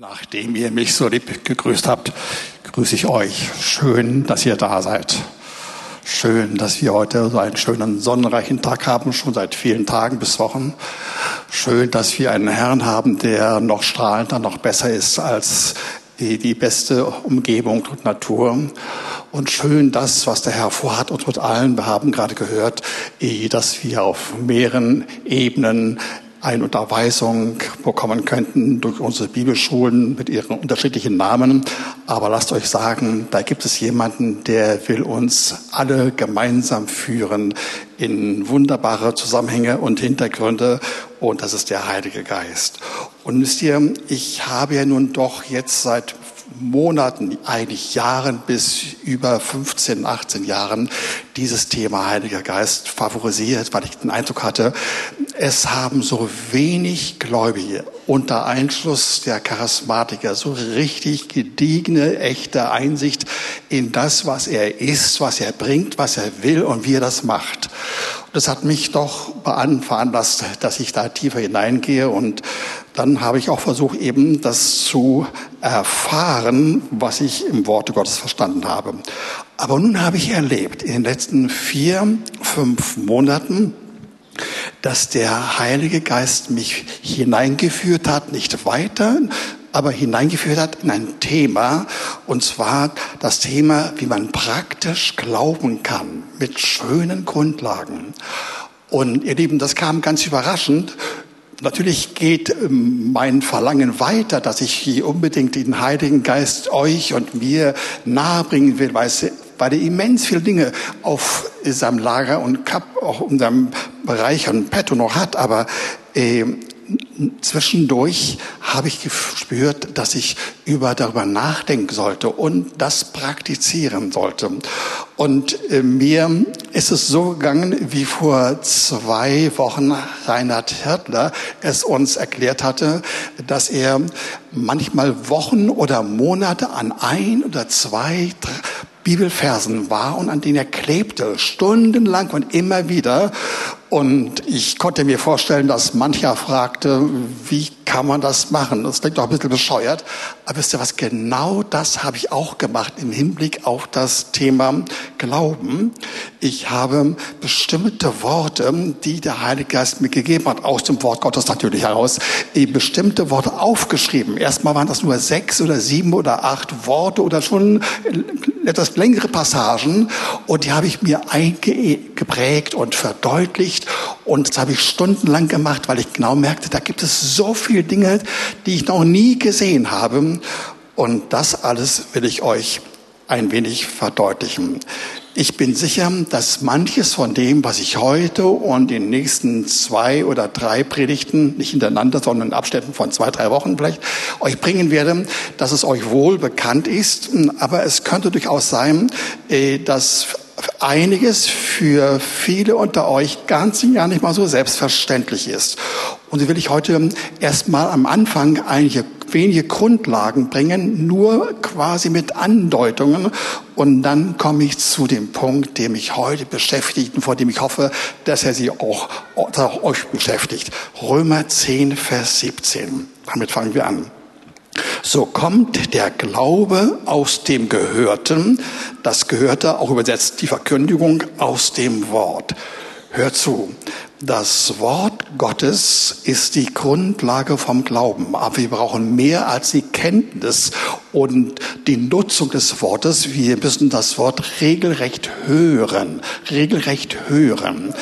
Nachdem ihr mich so lieb gegrüßt habt, grüße ich euch. Schön, dass ihr da seid. Schön, dass wir heute so einen schönen sonnenreichen Tag haben, schon seit vielen Tagen bis Wochen. Schön, dass wir einen Herrn haben, der noch strahlender, noch besser ist als die beste Umgebung und Natur. Und schön das, was der Herr vorhat und mit allen. Wir haben gerade gehört, dass wir auf mehreren Ebenen eine Unterweisung bekommen könnten durch unsere Bibelschulen mit ihren unterschiedlichen Namen. Aber lasst euch sagen, da gibt es jemanden, der will uns alle gemeinsam führen in wunderbare Zusammenhänge und Hintergründe. Und das ist der Heilige Geist. Und wisst ihr, ich habe ja nun doch jetzt seit Monaten, eigentlich Jahren bis über 15, 18 Jahren dieses Thema Heiliger Geist favorisiert, weil ich den Eindruck hatte, es haben so wenig Gläubige unter Einschluss der Charismatiker so richtig gediegene, echte Einsicht in das, was er ist, was er bringt, was er will und wie er das macht. Das hat mich doch veranlasst, dass ich da tiefer hineingehe und dann habe ich auch versucht, eben das zu erfahren, was ich im Worte Gottes verstanden habe. Aber nun habe ich erlebt, in den letzten vier, fünf Monaten, dass der Heilige Geist mich hineingeführt hat, nicht weiter, aber hineingeführt hat in ein Thema, und zwar das Thema, wie man praktisch glauben kann, mit schönen Grundlagen. Und ihr Lieben, das kam ganz überraschend. Natürlich geht ähm, mein Verlangen weiter, dass ich hier unbedingt den Heiligen Geist euch und mir nahebringen will, weil, er immens viele Dinge auf seinem Lager und Kap, auch in seinem Bereich und Petto noch hat. Aber äh, zwischendurch habe ich gespürt, dass ich über darüber nachdenken sollte und das praktizieren sollte. Und äh, mir ist es so gegangen, wie vor zwei Wochen Reinhard Hirtler es uns erklärt hatte, dass er manchmal Wochen oder Monate an ein oder zwei Bibelversen war und an denen er klebte, stundenlang und immer wieder. Und ich konnte mir vorstellen, dass mancher fragte, wie kann man das machen? Das klingt doch ein bisschen bescheuert. Aber wisst ihr was? Genau das habe ich auch gemacht im Hinblick auf das Thema Glauben. Ich habe bestimmte Worte, die der Heilige Geist mir gegeben hat, aus dem Wort Gottes natürlich heraus, bestimmte Worte aufgeschrieben. Erstmal waren das nur sechs oder sieben oder acht Worte oder schon etwas längere Passagen. Und die habe ich mir eingeprägt und verdeutlicht. Und das habe ich stundenlang gemacht, weil ich genau merkte, da gibt es so viele Dinge, die ich noch nie gesehen habe. Und das alles will ich euch ein wenig verdeutlichen. Ich bin sicher, dass manches von dem, was ich heute und in den nächsten zwei oder drei Predigten, nicht hintereinander, sondern in Abständen von zwei, drei Wochen vielleicht, euch bringen werde, dass es euch wohl bekannt ist. Aber es könnte durchaus sein, äh, dass einiges für viele unter euch ganz und gar nicht mal so selbstverständlich ist. Und so will ich heute erstmal am Anfang einige wenige Grundlagen bringen, nur quasi mit Andeutungen. Und dann komme ich zu dem Punkt, der mich heute beschäftigt und vor dem ich hoffe, dass er Sie auch, auch euch beschäftigt. Römer 10, Vers 17. Damit fangen wir an. So kommt der Glaube aus dem Gehörten, das Gehörte auch übersetzt die Verkündigung aus dem Wort. Hör zu. Das Wort Gottes ist die Grundlage vom Glauben, aber wir brauchen mehr als die Kenntnis und die Nutzung des Wortes. Wir müssen das Wort regelrecht hören, regelrecht hören.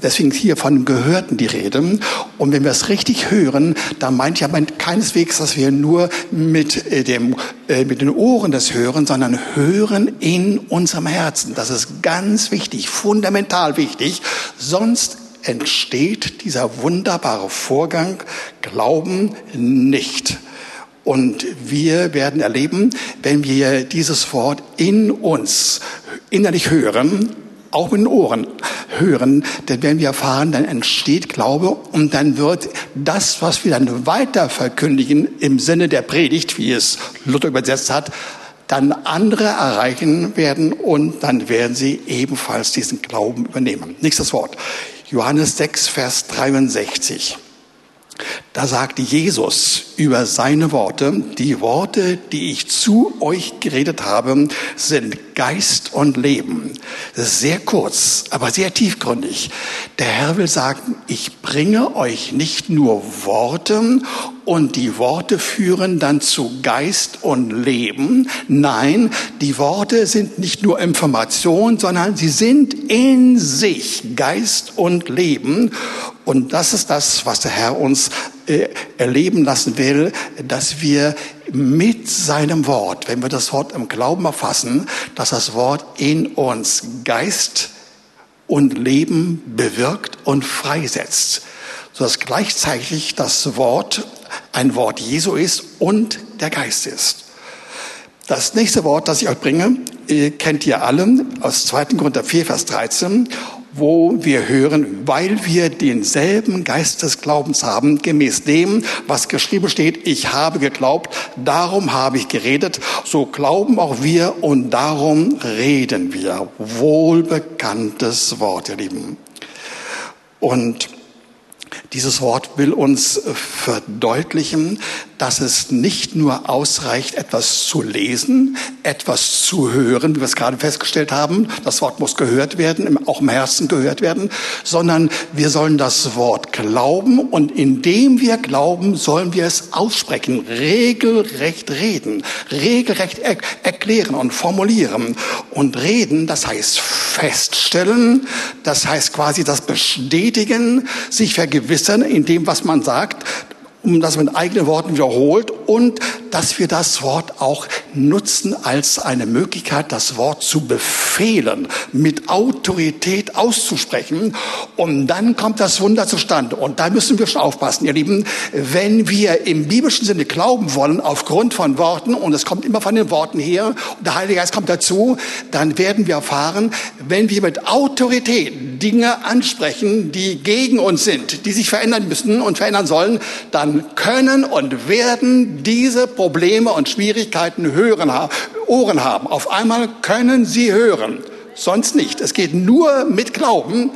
Deswegen hier von Gehörten die Rede. Und wenn wir es richtig hören, dann meint ja keineswegs, dass wir nur mit, äh, dem, äh, mit den Ohren das hören, sondern hören in unserem Herzen. Das ist ganz wichtig, fundamental wichtig. Sonst entsteht dieser wunderbare Vorgang Glauben nicht. Und wir werden erleben, wenn wir dieses Wort in uns innerlich hören, auch mit den Ohren hören, dann werden wir erfahren, dann entsteht Glaube und dann wird das, was wir dann weiter verkündigen im Sinne der Predigt, wie es Luther übersetzt hat, dann andere erreichen werden und dann werden sie ebenfalls diesen Glauben übernehmen. Nächstes Wort. Johannes 6, Vers 63. Da sagte Jesus über seine Worte, die Worte, die ich zu euch geredet habe, sind Geist und Leben. Sehr kurz, aber sehr tiefgründig. Der Herr will sagen, ich bringe euch nicht nur Worte und die Worte führen dann zu Geist und Leben. Nein, die Worte sind nicht nur Information, sondern sie sind in sich Geist und Leben. Und das ist das, was der Herr uns äh, erleben lassen will, dass wir mit seinem Wort, wenn wir das Wort im Glauben erfassen, dass das Wort in uns Geist und Leben bewirkt und freisetzt, sodass gleichzeitig das Wort ein Wort Jesu ist und der Geist ist. Das nächste Wort, das ich euch bringe, äh, kennt ihr alle aus 2. Korinther 4, Vers 13 wo wir hören, weil wir denselben Geist des Glaubens haben, gemäß dem, was geschrieben steht, ich habe geglaubt, darum habe ich geredet, so glauben auch wir und darum reden wir. Wohlbekanntes Wort, ihr Lieben. Und dieses Wort will uns verdeutlichen, dass es nicht nur ausreicht, etwas zu lesen, etwas zu hören, wie wir es gerade festgestellt haben. Das Wort muss gehört werden, auch im Herzen gehört werden, sondern wir sollen das Wort glauben und indem wir glauben, sollen wir es aussprechen, regelrecht reden, regelrecht er erklären und formulieren. Und reden, das heißt feststellen, das heißt quasi das bestätigen, sich vergewissern in dem, was man sagt, um das mit eigenen Worten wiederholt und dass wir das Wort auch nutzen als eine Möglichkeit, das Wort zu befehlen, mit Autorität auszusprechen. Und dann kommt das Wunder zustande. Und da müssen wir schon aufpassen, ihr Lieben. Wenn wir im biblischen Sinne glauben wollen, aufgrund von Worten, und es kommt immer von den Worten her, und der Heilige Geist kommt dazu, dann werden wir erfahren, wenn wir mit Autorität Dinge ansprechen, die gegen uns sind, die sich verändern müssen und verändern sollen, dann können und werden diese Probleme und Schwierigkeiten hören, Ohren haben. Auf einmal können sie hören. Sonst nicht. Es geht nur mit Glauben.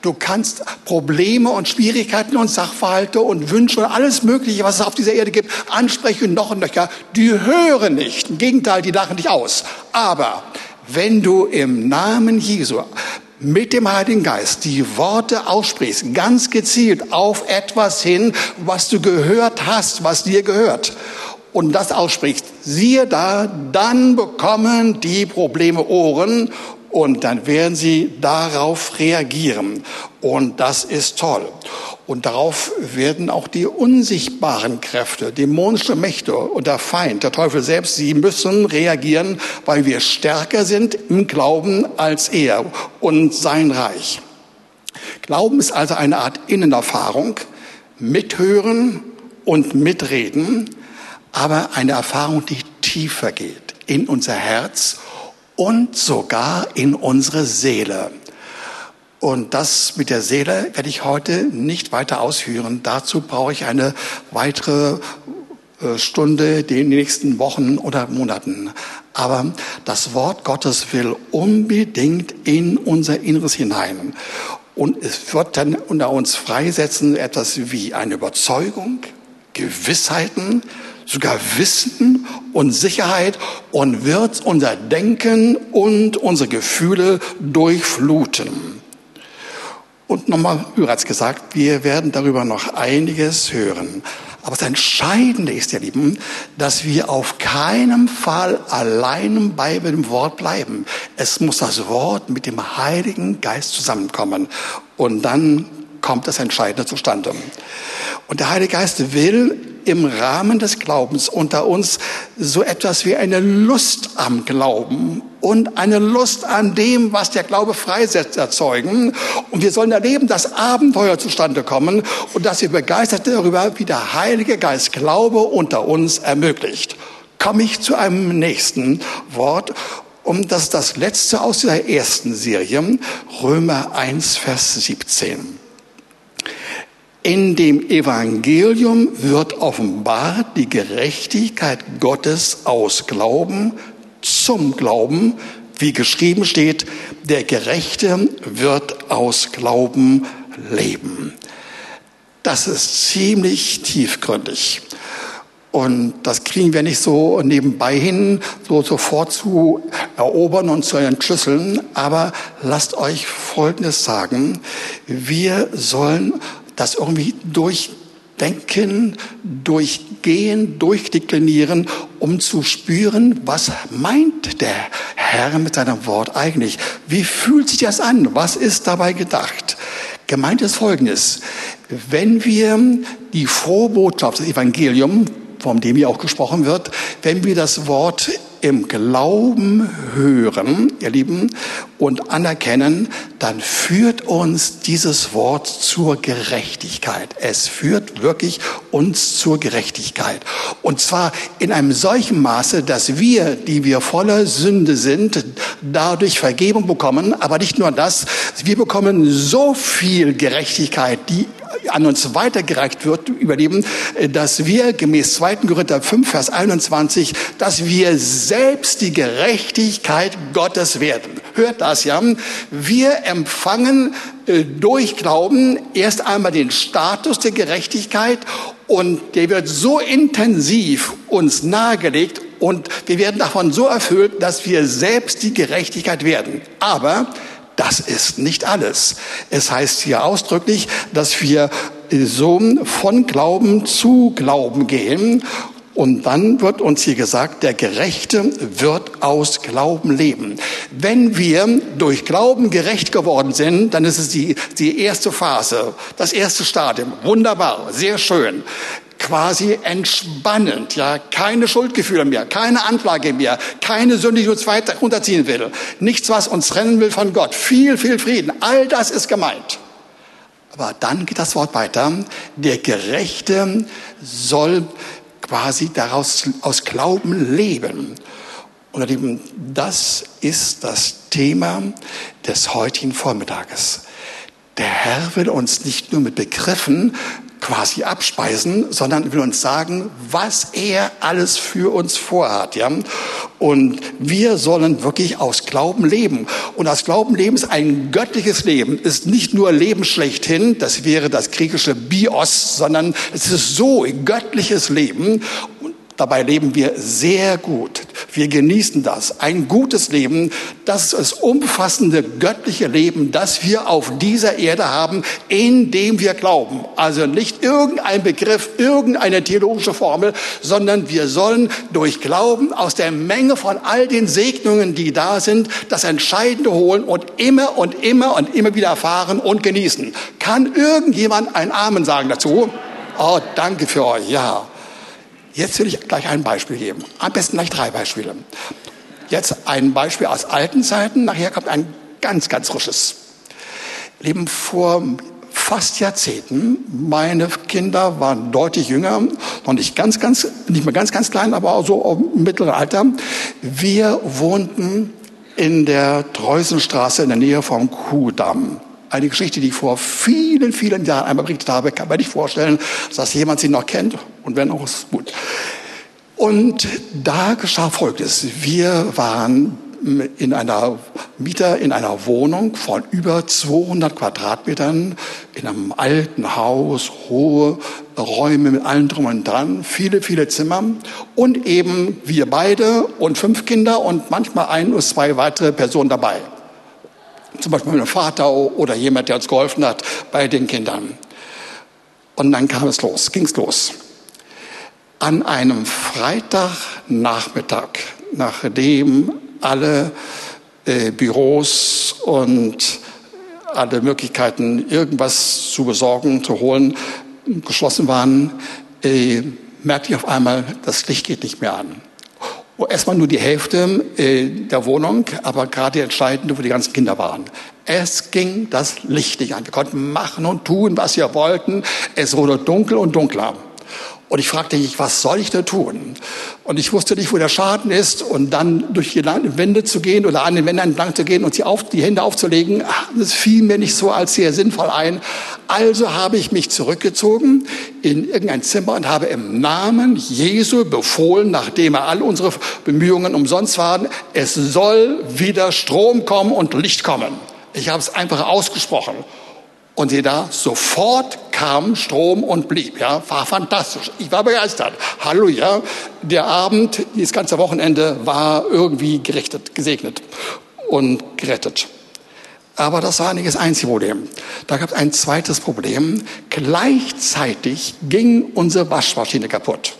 Du kannst Probleme und Schwierigkeiten und Sachverhalte und Wünsche und alles Mögliche, was es auf dieser Erde gibt, ansprechen noch und nöcher. Die hören nicht. Im Gegenteil, die lachen dich aus. Aber wenn du im Namen Jesu mit dem Heiligen Geist die Worte aussprichst, ganz gezielt auf etwas hin, was du gehört hast, was dir gehört, und das aussprichst, siehe da, dann bekommen die Probleme Ohren und dann werden sie darauf reagieren. Und das ist toll. Und darauf werden auch die unsichtbaren Kräfte, dämonische Mächte und der Feind, der Teufel selbst, sie müssen reagieren, weil wir stärker sind im Glauben als er und sein Reich. Glauben ist also eine Art Innenerfahrung, mithören und mitreden aber eine Erfahrung, die tiefer geht in unser Herz und sogar in unsere Seele. Und das mit der Seele werde ich heute nicht weiter ausführen. Dazu brauche ich eine weitere äh, Stunde in den nächsten Wochen oder Monaten. Aber das Wort Gottes will unbedingt in unser Inneres hinein. Und es wird dann unter uns freisetzen etwas wie eine Überzeugung, Gewissheiten, sogar Wissen und Sicherheit und wird unser Denken und unsere Gefühle durchfluten. Und nochmal bereits gesagt, wir werden darüber noch einiges hören. Aber das Entscheidende ist, ihr Lieben, dass wir auf keinen Fall allein bei dem Wort bleiben. Es muss das Wort mit dem Heiligen Geist zusammenkommen. Und dann kommt das Entscheidende zustande. Und der Heilige Geist will im Rahmen des Glaubens unter uns so etwas wie eine Lust am Glauben und eine Lust an dem, was der Glaube freisetzt, erzeugen. Und wir sollen erleben, dass Abenteuer zustande kommen und dass wir begeistert darüber, wie der Heilige Geist Glaube unter uns ermöglicht. Komme ich zu einem nächsten Wort. Und das ist das letzte aus dieser ersten Serie, Römer 1, Vers 17. In dem Evangelium wird offenbart die Gerechtigkeit Gottes aus Glauben zum Glauben, wie geschrieben steht, der Gerechte wird aus Glauben leben. das ist ziemlich tiefgründig. Und das kriegen wir nicht so nebenbei hin, so sofort zu erobern und zu entschlüsseln. Aber lasst euch Folgendes sagen. Wir sollen das irgendwie durchdenken, durchgehen, durchdeklinieren, um zu spüren, was meint der Herr mit seinem Wort eigentlich? Wie fühlt sich das an? Was ist dabei gedacht? Gemeint ist Folgendes. Wenn wir die Vorbotschaft des Evangeliums von dem hier auch gesprochen wird, wenn wir das Wort im Glauben hören, ihr Lieben, und anerkennen, dann führt uns dieses Wort zur Gerechtigkeit. Es führt wirklich uns zur Gerechtigkeit. Und zwar in einem solchen Maße, dass wir, die wir voller Sünde sind, dadurch Vergebung bekommen. Aber nicht nur das, wir bekommen so viel Gerechtigkeit, die an uns weitergereicht wird, überleben, dass wir gemäß 2. Korinther 5, Vers 21, dass wir selbst die Gerechtigkeit Gottes werden. Hört das, ja? Wir empfangen äh, durch Glauben erst einmal den Status der Gerechtigkeit und der wird so intensiv uns nahegelegt und wir werden davon so erfüllt, dass wir selbst die Gerechtigkeit werden. Aber das ist nicht alles. Es heißt hier ausdrücklich, dass wir so von Glauben zu Glauben gehen. Und dann wird uns hier gesagt, der Gerechte wird aus Glauben leben. Wenn wir durch Glauben gerecht geworden sind, dann ist es die, die erste Phase, das erste Stadium. Wunderbar, sehr schön quasi entspannend, ja, keine Schuldgefühle mehr, keine Anklage mehr, keine Sünde, die uns weiter unterziehen will, nichts, was uns trennen will von Gott, viel, viel Frieden, all das ist gemeint. Aber dann geht das Wort weiter, der Gerechte soll quasi daraus aus Glauben leben. Und Lieben, das ist das Thema des heutigen Vormittages. Der Herr will uns nicht nur mit Begriffen quasi abspeisen, sondern will uns sagen, was er alles für uns vorhat. Ja? Und wir sollen wirklich aus Glauben leben. Und aus Glauben leben ist ein göttliches Leben, ist nicht nur Leben schlechthin, das wäre das griechische Bios, sondern es ist so ein göttliches Leben. Dabei leben wir sehr gut. Wir genießen das. Ein gutes Leben, das ist das umfassende göttliche Leben, das wir auf dieser Erde haben, in dem wir glauben. Also nicht irgendein Begriff, irgendeine theologische Formel, sondern wir sollen durch Glauben aus der Menge von all den Segnungen, die da sind, das Entscheidende holen und immer und immer und immer wieder erfahren und genießen. Kann irgendjemand ein Amen sagen dazu? Oh, danke für euch. Ja. Jetzt will ich gleich ein Beispiel geben. Am besten gleich drei Beispiele. Jetzt ein Beispiel aus alten Zeiten. Nachher kommt ein ganz, ganz frisches. Leben vor fast Jahrzehnten. Meine Kinder waren deutlich jünger, noch nicht ganz, ganz, nicht mehr ganz, ganz klein, aber so im mittleren Alter. Wir wohnten in der Treusenstraße in der Nähe vom Kuhdamm. Eine Geschichte, die ich vor vielen, vielen Jahren einmal berichtet habe, kann man nicht vorstellen, dass jemand sie noch kennt. Und wenn auch, ist gut. Und da geschah Folgendes. Wir waren in einer Mieter in einer Wohnung von über 200 Quadratmetern in einem alten Haus, hohe Räume mit allem drum und dran, viele, viele Zimmer und eben wir beide und fünf Kinder und manchmal ein oder zwei weitere Personen dabei zum Beispiel mein Vater oder jemand, der uns geholfen hat bei den Kindern. Und dann kam es los, ging es los. An einem Freitagnachmittag, nachdem alle äh, Büros und alle Möglichkeiten, irgendwas zu besorgen, zu holen, geschlossen waren, äh, merkte ich auf einmal, das Licht geht nicht mehr an. Erstmal nur die Hälfte äh, der Wohnung, aber gerade die entscheidende, wo die ganzen Kinder waren. Es ging das Licht nicht an. Wir konnten machen und tun, was wir wollten. Es wurde dunkel und dunkler. Und ich fragte mich, was soll ich da tun? Und ich wusste nicht, wo der Schaden ist. Und dann durch die Wände zu gehen oder an den Wänden entlang zu gehen und sie auf, die Hände aufzulegen, das fiel mir nicht so als sehr sinnvoll ein. Also habe ich mich zurückgezogen in irgendein Zimmer und habe im Namen Jesu befohlen, nachdem er all unsere Bemühungen umsonst waren, es soll wieder Strom kommen und Licht kommen. Ich habe es einfach ausgesprochen. Und sie da, sofort kam Strom und blieb. Ja, war fantastisch. Ich war begeistert. Halleluja. Der Abend, dieses ganze Wochenende war irgendwie gerichtet, gesegnet und gerettet. Aber das war nicht das einzige Problem. Da gab es ein zweites Problem. Gleichzeitig ging unsere Waschmaschine kaputt.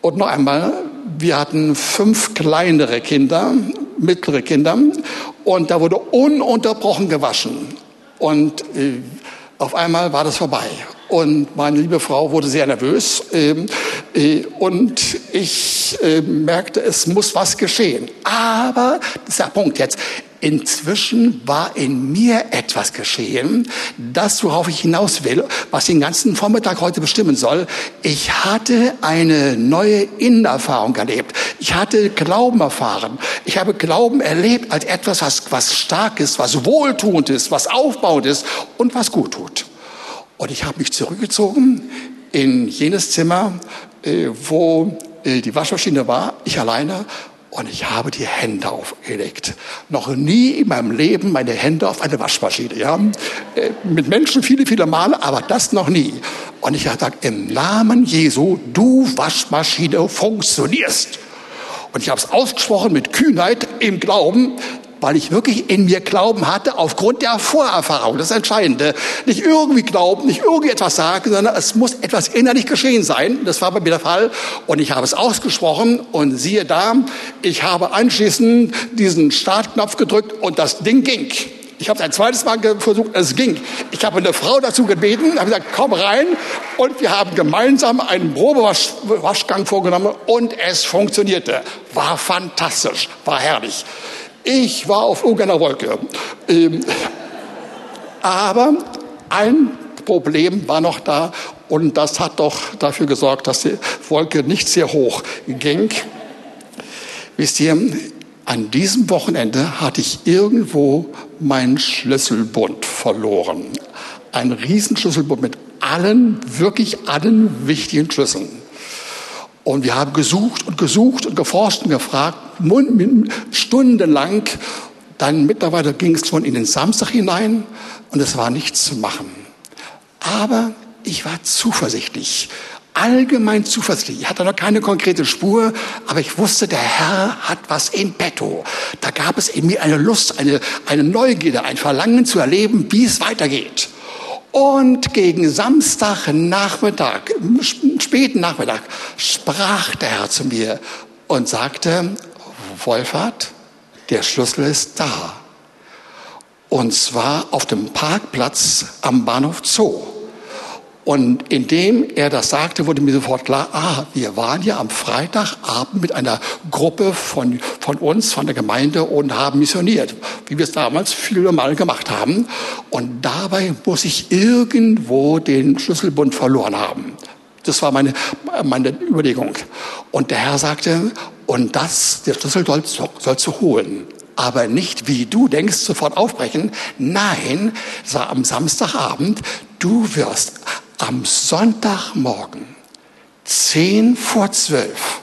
Und noch einmal, wir hatten fünf kleinere Kinder, mittlere Kinder, und da wurde ununterbrochen gewaschen. Und äh, auf einmal war das vorbei. Und meine liebe Frau wurde sehr nervös. Ähm, äh, und ich äh, merkte, es muss was geschehen. Aber, das ist der Punkt jetzt, Inzwischen war in mir etwas geschehen, das, worauf ich hinaus will, was den ganzen Vormittag heute bestimmen soll. Ich hatte eine neue Innenerfahrung erlebt. Ich hatte Glauben erfahren. Ich habe Glauben erlebt als etwas, was, was stark ist, was wohltuend ist, was aufbauend ist und was gut tut. Und ich habe mich zurückgezogen in jenes Zimmer, äh, wo äh, die Waschmaschine war, ich alleine, und ich habe die Hände aufgelegt. Noch nie in meinem Leben meine Hände auf eine Waschmaschine. Ja? Äh, mit Menschen viele, viele Male, aber das noch nie. Und ich habe gesagt, im Namen Jesu, du Waschmaschine funktionierst. Und ich habe es ausgesprochen mit Kühnheit im Glauben, weil ich wirklich in mir Glauben hatte aufgrund der Vorerfahrung. Das ist Entscheidende. Nicht irgendwie glauben, nicht irgendwie etwas sagen, sondern es muss etwas innerlich geschehen sein. Das war bei mir der Fall. Und ich habe es ausgesprochen und siehe da, ich habe anschließend diesen Startknopf gedrückt und das Ding ging. Ich habe es ein zweites Mal versucht, es ging. Ich habe eine Frau dazu gebeten, habe gesagt, komm rein. Und wir haben gemeinsam einen Probewaschgang vorgenommen und es funktionierte. War fantastisch, war herrlich. Ich war auf irgendeiner Wolke. Ähm, aber ein Problem war noch da und das hat doch dafür gesorgt, dass die Wolke nicht sehr hoch ging. Wisst ihr, an diesem Wochenende hatte ich irgendwo meinen Schlüsselbund verloren. Ein Riesenschlüsselbund mit allen, wirklich allen wichtigen Schlüsseln. Und wir haben gesucht und gesucht und geforscht und gefragt, stundenlang. Dann mittlerweile ging es schon in den Samstag hinein und es war nichts zu machen. Aber ich war zuversichtlich, allgemein zuversichtlich. Ich hatte noch keine konkrete Spur, aber ich wusste, der Herr hat was in petto. Da gab es in mir eine Lust, eine, eine Neugierde, ein Verlangen zu erleben, wie es weitergeht. Und gegen Samstagnachmittag, späten Nachmittag, sprach der Herr zu mir und sagte, Wolfert, der Schlüssel ist da. Und zwar auf dem Parkplatz am Bahnhof Zoo. Und indem er das sagte, wurde mir sofort klar, ah, wir waren ja am Freitagabend mit einer Gruppe von, von uns, von der Gemeinde und haben missioniert, wie wir es damals viele Mal gemacht haben. Und dabei muss ich irgendwo den Schlüsselbund verloren haben. Das war meine, meine Überlegung. Und der Herr sagte, und das, der Schlüssel soll, soll zu holen aber nicht wie du denkst, sofort aufbrechen. Nein, am Samstagabend, du wirst am Sonntagmorgen, zehn vor zwölf,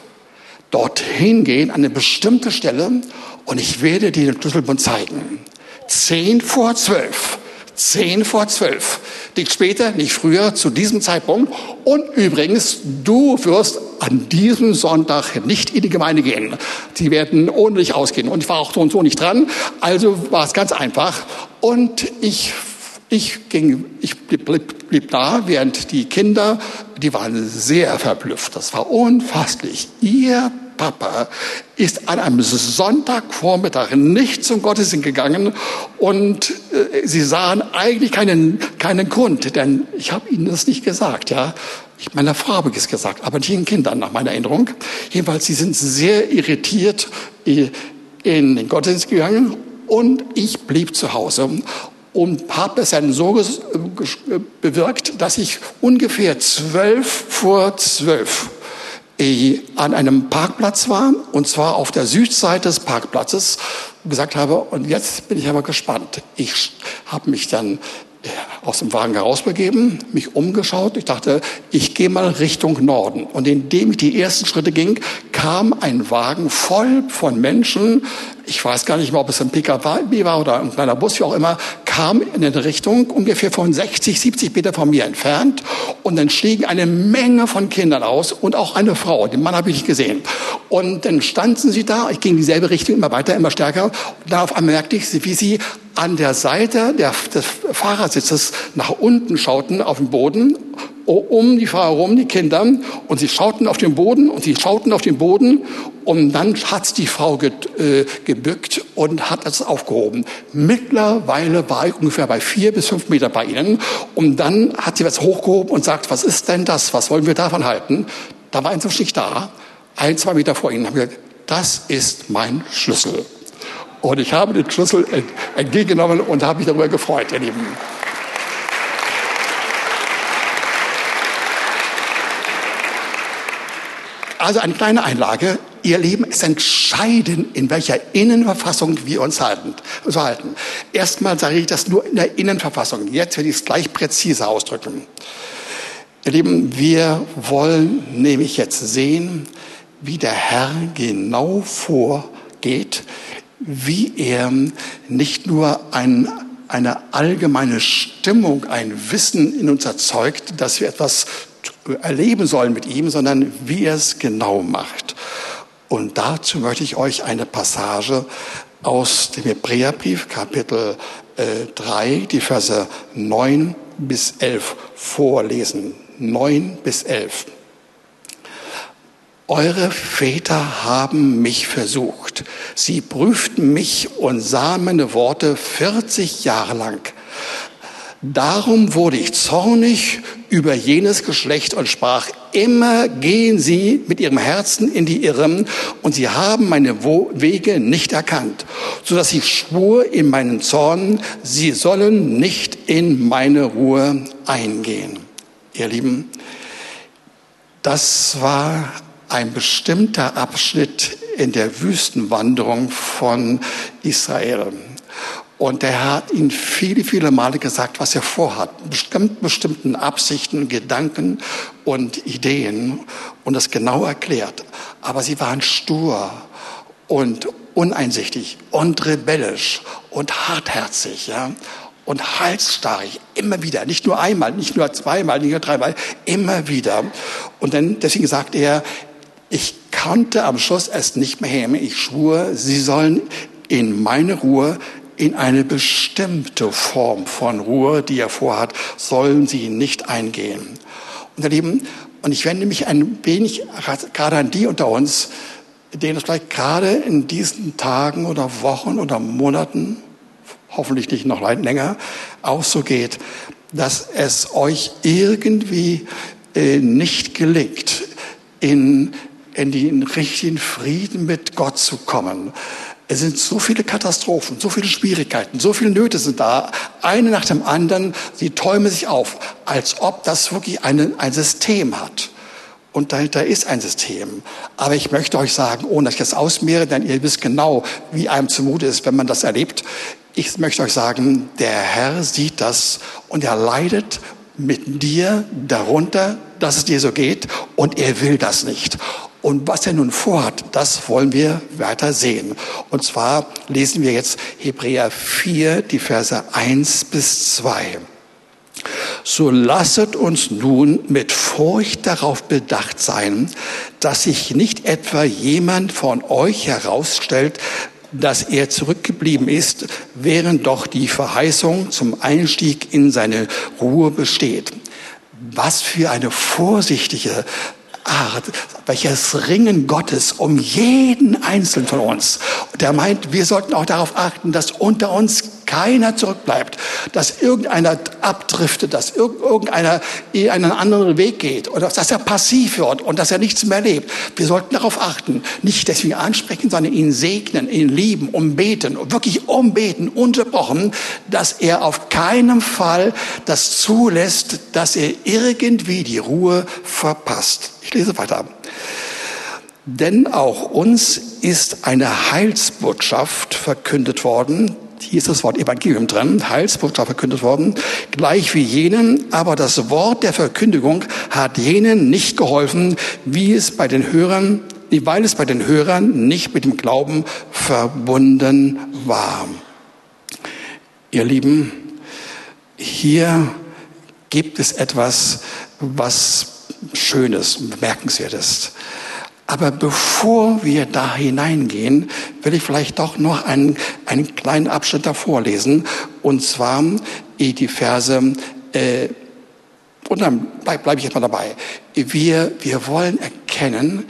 dorthin gehen, an eine bestimmte Stelle und ich werde dir den Schlüsselbund zeigen. Zehn vor zwölf. Zehn vor zwölf. Nicht später, nicht früher, zu diesem Zeitpunkt. Und übrigens, du wirst an diesem Sonntag nicht in die Gemeinde gehen. Sie werden ohne dich ausgehen. Und ich war auch so und so nicht dran. Also war es ganz einfach. Und ich ich ging, ich blieb, blieb, blieb da, während die Kinder, die waren sehr verblüfft. Das war unfasslich. Ihr Papa ist an einem Sonntagvormittag nicht zum Gottesdienst gegangen und äh, sie sahen eigentlich keinen, keinen Grund, denn ich habe ihnen das nicht gesagt, ja. Ich meiner Frau habe ich es gesagt, aber nicht den Kindern nach meiner Erinnerung. Jedenfalls, sie sind sehr irritiert äh, in den Gottesdienst gegangen und ich blieb zu Hause und habe es dann so bewirkt, dass ich ungefähr zwölf vor zwölf äh, an einem Parkplatz war, und zwar auf der Südseite des Parkplatzes, gesagt habe, und jetzt bin ich aber gespannt. Ich habe mich dann aus dem Wagen herausbegeben, mich umgeschaut. Ich dachte, ich gehe mal Richtung Norden. Und indem ich die ersten Schritte ging, kam ein Wagen voll von Menschen. Ich weiß gar nicht mehr, ob es ein PKW war oder ein kleiner Bus, wie auch immer, kam in eine Richtung ungefähr von 60, 70 Meter von mir entfernt und dann stiegen eine Menge von Kindern aus und auch eine Frau. Den Mann habe ich nicht gesehen. Und dann standen sie da, ich ging dieselbe Richtung, immer weiter, immer stärker. Und darauf merkte ich, wie sie an der Seite der, des Fahrersitzes nach unten schauten auf den Boden um die Frau herum, die Kinder, und sie schauten auf den Boden und sie schauten auf den Boden und dann hat die Frau ge, äh, gebückt und hat es aufgehoben. Mittlerweile war ich ungefähr bei vier bis fünf Meter bei ihnen und dann hat sie was hochgehoben und sagt, was ist denn das? Was wollen wir davon halten? Da war ein so Stich da, ein, zwei Meter vor ihnen, haben gesagt, das ist mein Schlüssel. Und ich habe den Schlüssel entgegengenommen und habe mich darüber gefreut, ihr Lieben. Also eine kleine Einlage. Ihr Leben ist entscheidend, in welcher Innenverfassung wir uns halten. So halten. Erstmal sage ich das nur in der Innenverfassung. Jetzt werde ich es gleich präziser ausdrücken. Ihr Lieben, wir wollen nämlich jetzt sehen, wie der Herr genau vorgeht, wie er nicht nur ein, eine allgemeine Stimmung, ein Wissen in uns erzeugt, dass wir etwas erleben sollen mit ihm, sondern wie er es genau macht. Und dazu möchte ich euch eine Passage aus dem Hebräerbrief, Kapitel äh, 3, die Verse 9 bis 11 vorlesen. 9 bis 11. Eure Väter haben mich versucht. Sie prüften mich und sahen meine Worte 40 Jahre lang. Darum wurde ich zornig über jenes Geschlecht und sprach, immer gehen sie mit ihrem Herzen in die Irren und sie haben meine Wege nicht erkannt, so dass ich schwur in meinen Zorn, sie sollen nicht in meine Ruhe eingehen. Ihr Lieben, das war ein bestimmter Abschnitt in der Wüstenwanderung von Israel. Und er hat ihnen viele, viele Male gesagt, was er vorhat. Bestimmt, bestimmten Absichten, Gedanken und Ideen und das genau erklärt. Aber sie waren stur und uneinsichtig und rebellisch und hartherzig, ja. Und halsstarrig, immer wieder, nicht nur einmal, nicht nur zweimal, nicht nur dreimal, immer wieder. Und dann, deswegen sagt er, ich konnte am Schluss es nicht mehr hemmen. Ich schwur, sie sollen in meine Ruhe in eine bestimmte Form von Ruhe, die er vorhat, sollen sie nicht eingehen. Und ihr Lieben, und ich wende mich ein wenig gerade an die unter uns, denen es vielleicht gerade in diesen Tagen oder Wochen oder Monaten, hoffentlich nicht noch länger, auch so geht, dass es euch irgendwie äh, nicht gelingt, in, in den richtigen Frieden mit Gott zu kommen es sind so viele Katastrophen, so viele Schwierigkeiten, so viele Nöte sind da, eine nach dem anderen, sie träumen sich auf, als ob das wirklich eine, ein System hat. Und dahinter ist ein System. Aber ich möchte euch sagen, ohne dass ich das ausmehre, denn ihr wisst genau, wie einem zumute ist, wenn man das erlebt. Ich möchte euch sagen, der Herr sieht das und er leidet mit dir darunter, dass es dir so geht und er will das nicht. Und was er nun vorhat, das wollen wir weiter sehen. Und zwar lesen wir jetzt Hebräer 4, die Verse 1 bis 2. So lasset uns nun mit Furcht darauf bedacht sein, dass sich nicht etwa jemand von euch herausstellt, dass er zurückgeblieben ist, während doch die Verheißung zum Einstieg in seine Ruhe besteht. Was für eine vorsichtige Art, welches Ringen Gottes um jeden Einzelnen von uns. Und er meint, wir sollten auch darauf achten, dass unter uns keiner zurückbleibt, dass irgendeiner abdriftet, dass irgendeiner in einen anderen Weg geht oder dass er passiv wird und dass er nichts mehr lebt. Wir sollten darauf achten, nicht deswegen ansprechen, sondern ihn segnen, ihn lieben, umbeten wirklich umbeten, unterbrochen, dass er auf keinen Fall das zulässt, dass er irgendwie die Ruhe verpasst. Ich lese weiter. Denn auch uns ist eine Heilsbotschaft verkündet worden, hier ist das Wort Evangelium drin, Heilsbotschaft verkündet worden, gleich wie jenen, aber das Wort der Verkündigung hat jenen nicht geholfen, wie es bei den Hörern, weil es bei den Hörern nicht mit dem Glauben verbunden war. Ihr Lieben, hier gibt es etwas, was Schönes, Bemerkenswertes. Aber bevor wir da hineingehen, will ich vielleicht doch noch einen, einen kleinen Abschnitt davor lesen. Und zwar die Verse, äh, und dann bleibe bleib ich jetzt mal dabei. Wir, wir wollen erkennen,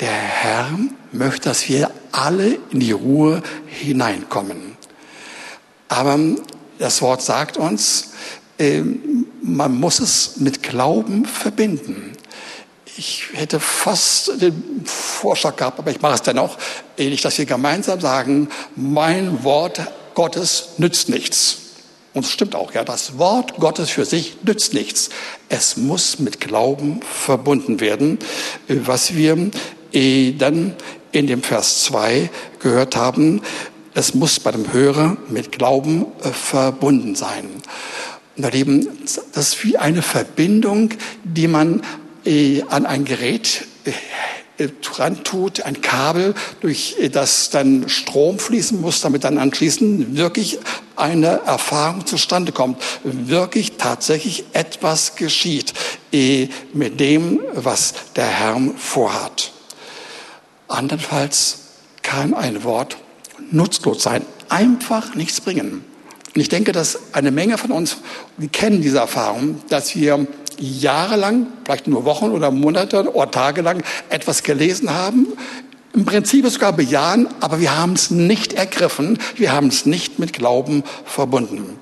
der Herr möchte, dass wir alle in die Ruhe hineinkommen. Aber das Wort sagt uns, äh, man muss es mit Glauben verbinden. Ich hätte fast den Vorschlag gehabt, aber ich mache es dennoch, ähnlich, dass wir gemeinsam sagen, mein Wort Gottes nützt nichts. Und es stimmt auch, ja, das Wort Gottes für sich nützt nichts. Es muss mit Glauben verbunden werden, was wir dann in dem Vers 2 gehört haben. Es muss bei dem Hörer mit Glauben äh, verbunden sein. Und Lieben, das ist wie eine Verbindung, die man an ein Gerät äh, dran tut, ein Kabel, durch das dann Strom fließen muss, damit dann anschließend wirklich eine Erfahrung zustande kommt, wirklich tatsächlich etwas geschieht äh, mit dem, was der Herr vorhat. Andernfalls kann ein Wort nutzlos sein, einfach nichts bringen. Und ich denke, dass eine Menge von uns, wir kennen diese Erfahrung, dass wir jahrelang, vielleicht nur Wochen oder Monate oder Tage lang etwas gelesen haben, im Prinzip sogar bejahen, aber wir haben es nicht ergriffen, wir haben es nicht mit Glauben verbunden.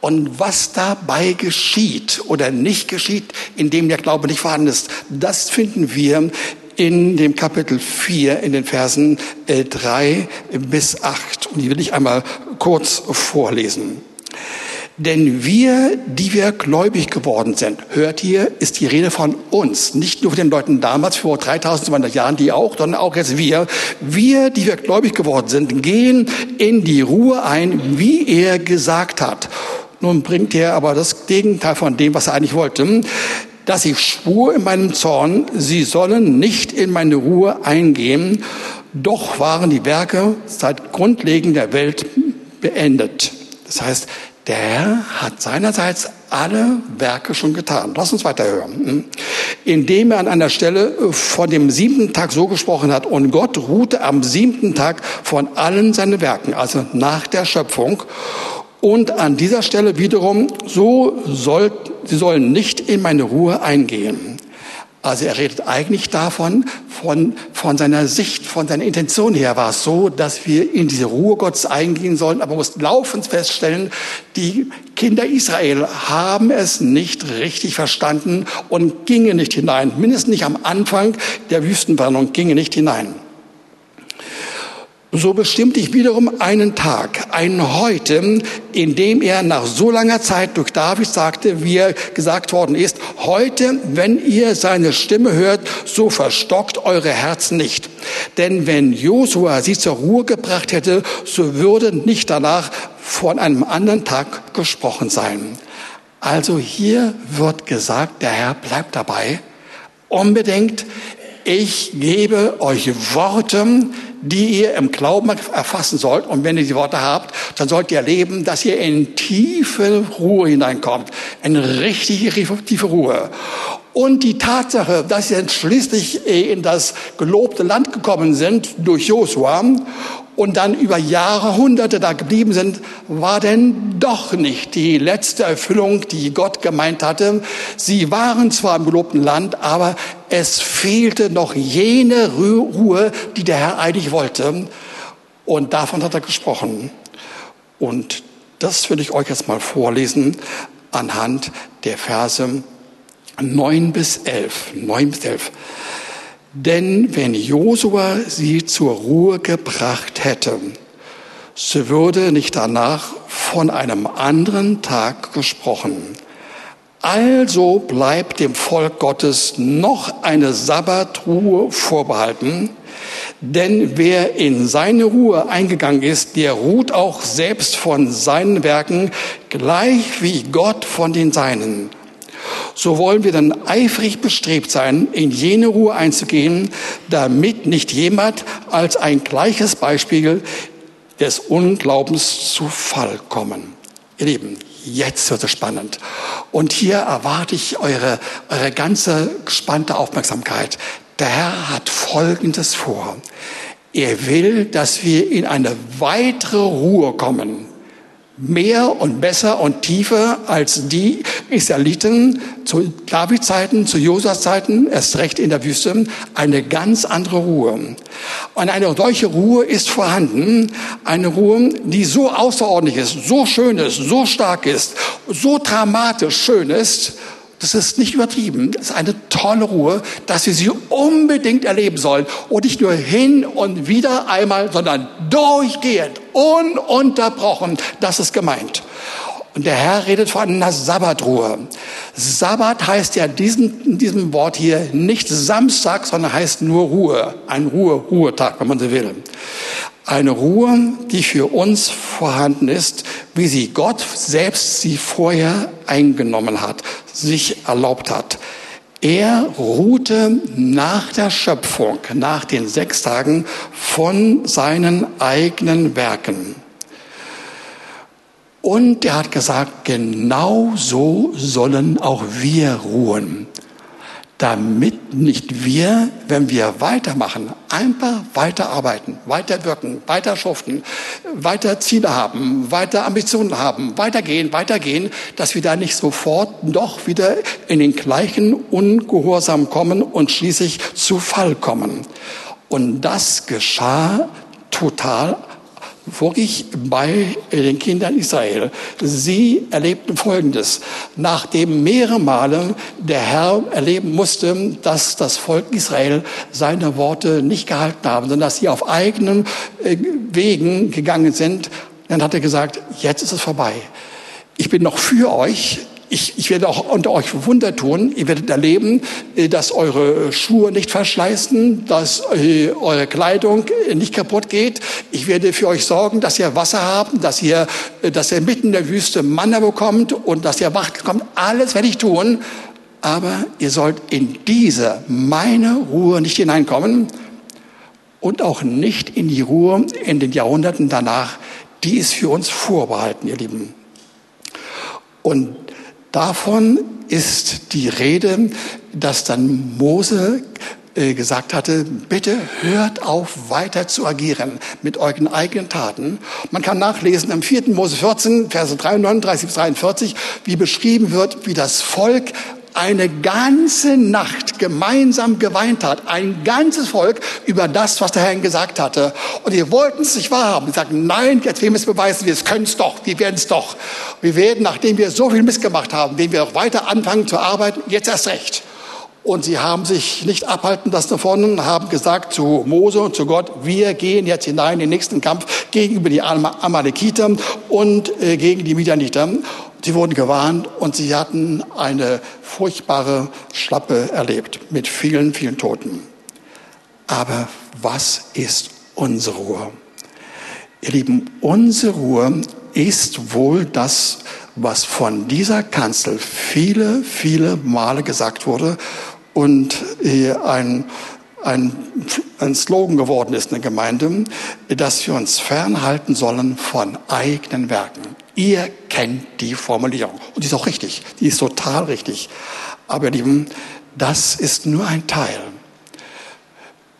Und was dabei geschieht oder nicht geschieht, indem der Glaube nicht vorhanden ist, das finden wir in dem Kapitel 4, in den Versen 3 äh, bis 8. Und die will ich einmal kurz vorlesen. Denn wir, die wir gläubig geworden sind, hört hier, ist die Rede von uns, nicht nur von den Leuten damals vor 3200 Jahren, die auch, sondern auch jetzt wir. Wir, die wir gläubig geworden sind, gehen in die Ruhe ein, wie er gesagt hat. Nun bringt er aber das Gegenteil von dem, was er eigentlich wollte dass ich schwur in meinem Zorn, sie sollen nicht in meine Ruhe eingehen, doch waren die Werke seit Grundlegen der Welt beendet. Das heißt, der Herr hat seinerseits alle Werke schon getan. Lass uns weiterhören. Hm? Indem er an einer Stelle von dem siebten Tag so gesprochen hat, und Gott ruhte am siebten Tag von allen seinen Werken, also nach der Schöpfung. Und an dieser Stelle wiederum, so soll, sie sollen nicht in meine Ruhe eingehen. Also er redet eigentlich davon, von, von seiner Sicht, von seiner Intention her war es so, dass wir in diese Ruhe Gottes eingehen sollen, aber muss laufend feststellen, die Kinder Israel haben es nicht richtig verstanden und gingen nicht hinein. Mindestens nicht am Anfang der Wüstenwarnung gingen nicht hinein. So bestimmte ich wiederum einen Tag, einen heute, in dem er nach so langer Zeit durch David sagte, wie er gesagt worden ist, heute, wenn ihr seine Stimme hört, so verstockt eure Herzen nicht. Denn wenn Josua sie zur Ruhe gebracht hätte, so würde nicht danach von einem anderen Tag gesprochen sein. Also hier wird gesagt, der Herr bleibt dabei. Unbedingt, ich gebe euch Worte, die ihr im Glauben erfassen sollt. Und wenn ihr die Worte habt, dann sollt ihr erleben, dass ihr in tiefe Ruhe hineinkommt. Eine richtige tiefe Ruhe. Und die Tatsache, dass sie schließlich in das gelobte Land gekommen sind durch Josua und dann über Jahrhunderte da geblieben sind, war denn doch nicht die letzte Erfüllung, die Gott gemeint hatte. Sie waren zwar im gelobten Land, aber es fehlte noch jene Ruhe, die der Herr eigentlich wollte. Und davon hat er gesprochen. Und das will ich euch jetzt mal vorlesen anhand der Verse 9 bis 11. 9 bis 11. Denn wenn Josua sie zur Ruhe gebracht hätte, so würde nicht danach von einem anderen Tag gesprochen. Also bleibt dem Volk Gottes noch eine Sabbatruhe vorbehalten, denn wer in seine Ruhe eingegangen ist, der ruht auch selbst von seinen Werken, gleich wie Gott von den Seinen so wollen wir dann eifrig bestrebt sein, in jene Ruhe einzugehen, damit nicht jemand als ein gleiches Beispiel des Unglaubens zu Fall kommen. Ihr Lieben, Jetzt wird es spannend. Und hier erwarte ich eure, eure ganze gespannte Aufmerksamkeit. Der Herr hat Folgendes vor. Er will, dass wir in eine weitere Ruhe kommen mehr und besser und tiefer als die Israeliten zu Davids Zeiten, zu Josas Zeiten, erst recht in der Wüste, eine ganz andere Ruhe. Und eine solche Ruhe ist vorhanden, eine Ruhe, die so außerordentlich ist, so schön ist, so stark ist, so dramatisch schön ist, das ist nicht übertrieben. Das ist eine tolle Ruhe, dass wir sie unbedingt erleben sollen. Und nicht nur hin und wieder einmal, sondern durchgehend, ununterbrochen. Das ist gemeint. Und der Herr redet von einer Sabbatruhe. Sabbat heißt ja diesen, in diesem Wort hier nicht Samstag, sondern heißt nur Ruhe. Ein Ruhe, Ruhetag, wenn man so will. Eine Ruhe, die für uns vorhanden ist, wie sie Gott selbst sie vorher eingenommen hat, sich erlaubt hat. Er ruhte nach der Schöpfung, nach den sechs Tagen von seinen eigenen Werken. Und er hat gesagt, genau so sollen auch wir ruhen damit nicht wir, wenn wir weitermachen, einfach weiterarbeiten, weiterwirken, weiter schuften, weiter Ziele haben, weiter Ambitionen haben, weitergehen, weitergehen, dass wir da nicht sofort doch wieder in den gleichen Ungehorsam kommen und schließlich zu Fall kommen. Und das geschah total wirklich bei den Kindern Israel. Sie erlebten Folgendes. Nachdem mehrere Male der Herr erleben musste, dass das Volk Israel seine Worte nicht gehalten haben, sondern dass sie auf eigenen äh, Wegen gegangen sind, dann hat er gesagt, jetzt ist es vorbei. Ich bin noch für euch, ich, ich werde auch unter euch Wunder tun. Ihr werdet erleben, äh, dass eure Schuhe nicht verschleißen, dass äh, eure Kleidung nicht kaputt geht. Ich werde für euch sorgen, dass ihr Wasser habt, dass ihr, äh, dass ihr mitten in der Wüste Manna bekommt und dass ihr Wacht bekommt. Alles werde ich tun. Aber ihr sollt in diese, meine Ruhe nicht hineinkommen und auch nicht in die Ruhe in den Jahrhunderten danach. Die ist für uns vorbehalten, ihr Lieben. Und Davon ist die Rede, dass dann Mose äh, gesagt hatte, bitte hört auf, weiter zu agieren mit euren eigenen Taten. Man kann nachlesen im 4. Mose 14, Verse 39 bis 43, wie beschrieben wird, wie das Volk eine ganze Nacht gemeinsam geweint hat, ein ganzes Volk über das, was der Herr gesagt hatte. Und wir wollten es nicht wahrhaben. Wir sagten, nein, jetzt wir es beweisen, wir können es doch, wir werden es doch. Wir werden, nachdem wir so viel missgemacht haben, werden wir auch weiter anfangen zu arbeiten, jetzt erst recht. Und sie haben sich nicht abhalten lassen davon, haben gesagt zu Mose und zu Gott, wir gehen jetzt hinein in den nächsten Kampf gegenüber die Amalekiter und äh, gegen die Midianiter. Sie wurden gewarnt und sie hatten eine furchtbare Schlappe erlebt mit vielen, vielen Toten. Aber was ist unsere Ruhe? Ihr Lieben, unsere Ruhe ist wohl das, was von dieser Kanzel viele, viele Male gesagt wurde und ein, ein, ein Slogan geworden ist in der Gemeinde, dass wir uns fernhalten sollen von eigenen Werken. Ihr kennt die Formulierung. Und die ist auch richtig. Die ist total richtig. Aber ihr Lieben, das ist nur ein Teil.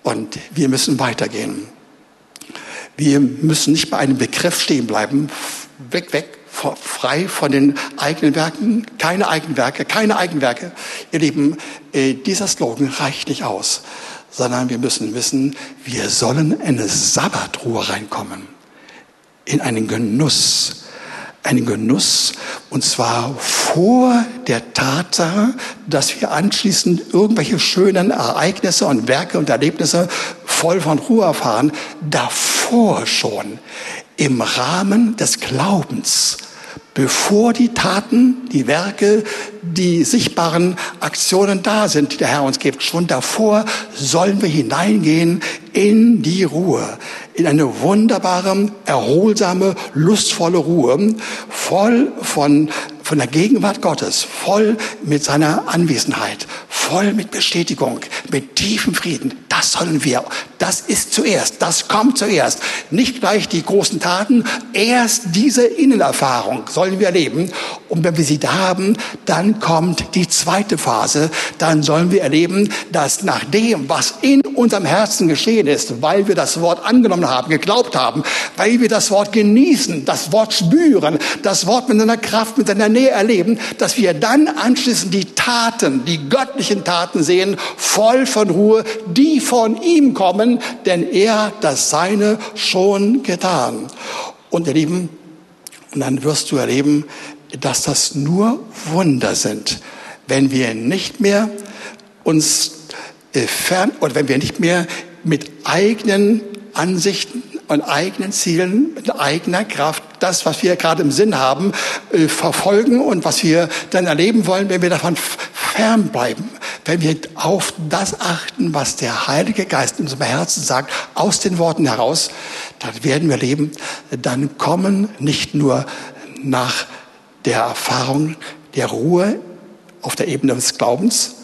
Und wir müssen weitergehen. Wir müssen nicht bei einem Begriff stehen bleiben. Weg, weg, frei von den eigenen Werken. Keine eigenen Werke, keine Eigenwerke. Ihr Lieben, äh, dieser Slogan reicht nicht aus. Sondern wir müssen wissen, wir sollen in eine Sabbatruhe reinkommen. In einen Genuss einen Genuss, und zwar vor der Tatsache, dass wir anschließend irgendwelche schönen Ereignisse und Werke und Erlebnisse voll von Ruhe erfahren, davor schon im Rahmen des Glaubens, bevor die Taten, die Werke, die sichtbaren Aktionen da sind, die der Herr uns gibt, schon davor sollen wir hineingehen in die Ruhe, in eine wunderbare, erholsame, lustvolle Ruhe, voll von, von der Gegenwart Gottes, voll mit seiner Anwesenheit, voll mit Bestätigung, mit tiefem Frieden. Das sollen wir. Das ist zuerst. Das kommt zuerst. Nicht gleich die großen Taten. Erst diese Innenerfahrung sollen wir erleben. Und wenn wir sie da haben, dann kommt die zweite Phase. Dann sollen wir erleben, dass nach dem, was in unserem Herzen geschehen ist, weil wir das Wort angenommen haben, geglaubt haben, weil wir das Wort genießen, das Wort spüren, das Wort mit seiner Kraft, mit seiner Nähe erleben, dass wir dann anschließend die Taten, die göttlichen Taten sehen, voll von Ruhe, die von ihm kommen, denn er hat das Seine schon getan. Und ihr Lieben, und dann wirst du erleben, dass das nur Wunder sind, wenn wir nicht mehr uns äh, fern oder wenn wir nicht mehr mit eigenen Ansichten und eigenen Zielen, mit eigener Kraft das, was wir gerade im Sinn haben, äh, verfolgen und was wir dann erleben wollen, wenn wir davon fernbleiben, wenn wir auf das achten, was der Heilige Geist in unserem Herzen sagt, aus den Worten heraus, dann werden wir leben, dann kommen nicht nur nach der Erfahrung der Ruhe auf der Ebene des Glaubens,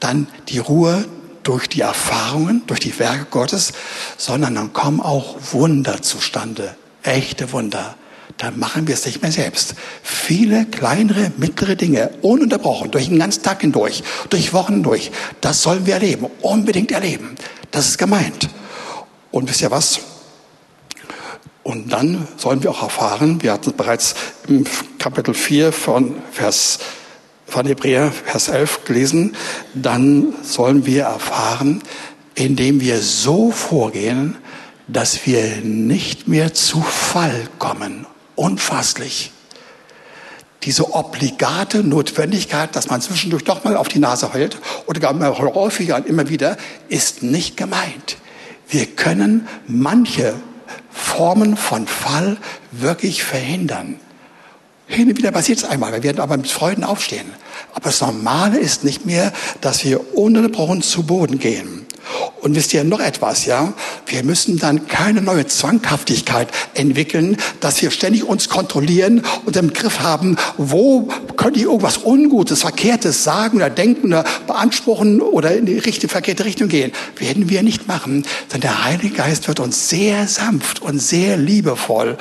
dann die Ruhe durch die Erfahrungen, durch die Werke Gottes, sondern dann kommen auch Wunder zustande, echte Wunder. Dann machen wir es nicht mehr selbst. Viele kleinere, mittlere Dinge, ununterbrochen, durch den ganzen Tag hindurch, durch Wochen durch, das sollen wir erleben, unbedingt erleben. Das ist gemeint. Und wisst ihr was? Und dann sollen wir auch erfahren, wir hatten bereits im Kapitel 4 von Vers von Hebräer, Vers 11 gelesen, dann sollen wir erfahren, indem wir so vorgehen, dass wir nicht mehr zu Fall kommen. Unfasslich. Diese obligate Notwendigkeit, dass man zwischendurch doch mal auf die Nase heult oder gar mal häufiger und immer wieder, ist nicht gemeint. Wir können manche Formen von Fall wirklich verhindern. Hin und wieder passiert es einmal, wir werden aber mit Freuden aufstehen. Aber das Normale ist nicht mehr, dass wir ununterbrochen zu Boden gehen. Und wisst ihr noch etwas, ja? Wir müssen dann keine neue Zwanghaftigkeit entwickeln, dass wir ständig uns kontrollieren und im Griff haben, wo könnte ich irgendwas Ungutes, Verkehrtes sagen oder denken oder beanspruchen oder in die richtige, verkehrte Richtung gehen. Werden wir nicht machen, denn der Heilige Geist wird uns sehr sanft und sehr liebevoll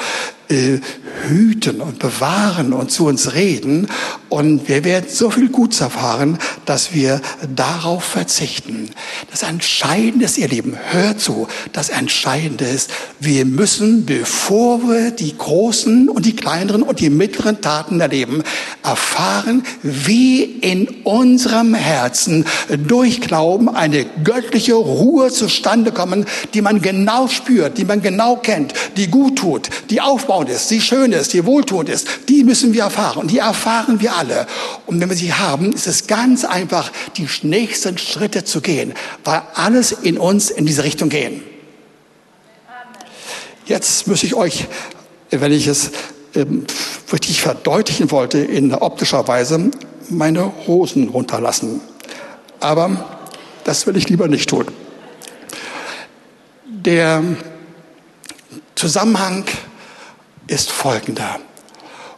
hüten und bewahren und zu uns reden. Und wir werden so viel Gutes erfahren, dass wir darauf verzichten. Das Entscheidende ist, ihr Lieben, hört zu, das Entscheidende ist, wir müssen, bevor wir die großen und die kleineren und die mittleren Taten erleben, erfahren, wie in unserem Herzen durch Glauben eine göttliche Ruhe zustande kommen, die man genau spürt, die man genau kennt, die gut tut, die aufbaut ist, die schön ist, die wohltuend ist. Die müssen wir erfahren die erfahren wir alle. Und wenn wir sie haben, ist es ganz einfach, die nächsten Schritte zu gehen, weil alles in uns in diese Richtung gehen. Jetzt muss ich euch, wenn ich es ähm, richtig verdeutlichen wollte, in optischer Weise meine Hosen runterlassen. Aber das will ich lieber nicht tun. Der Zusammenhang ist folgender.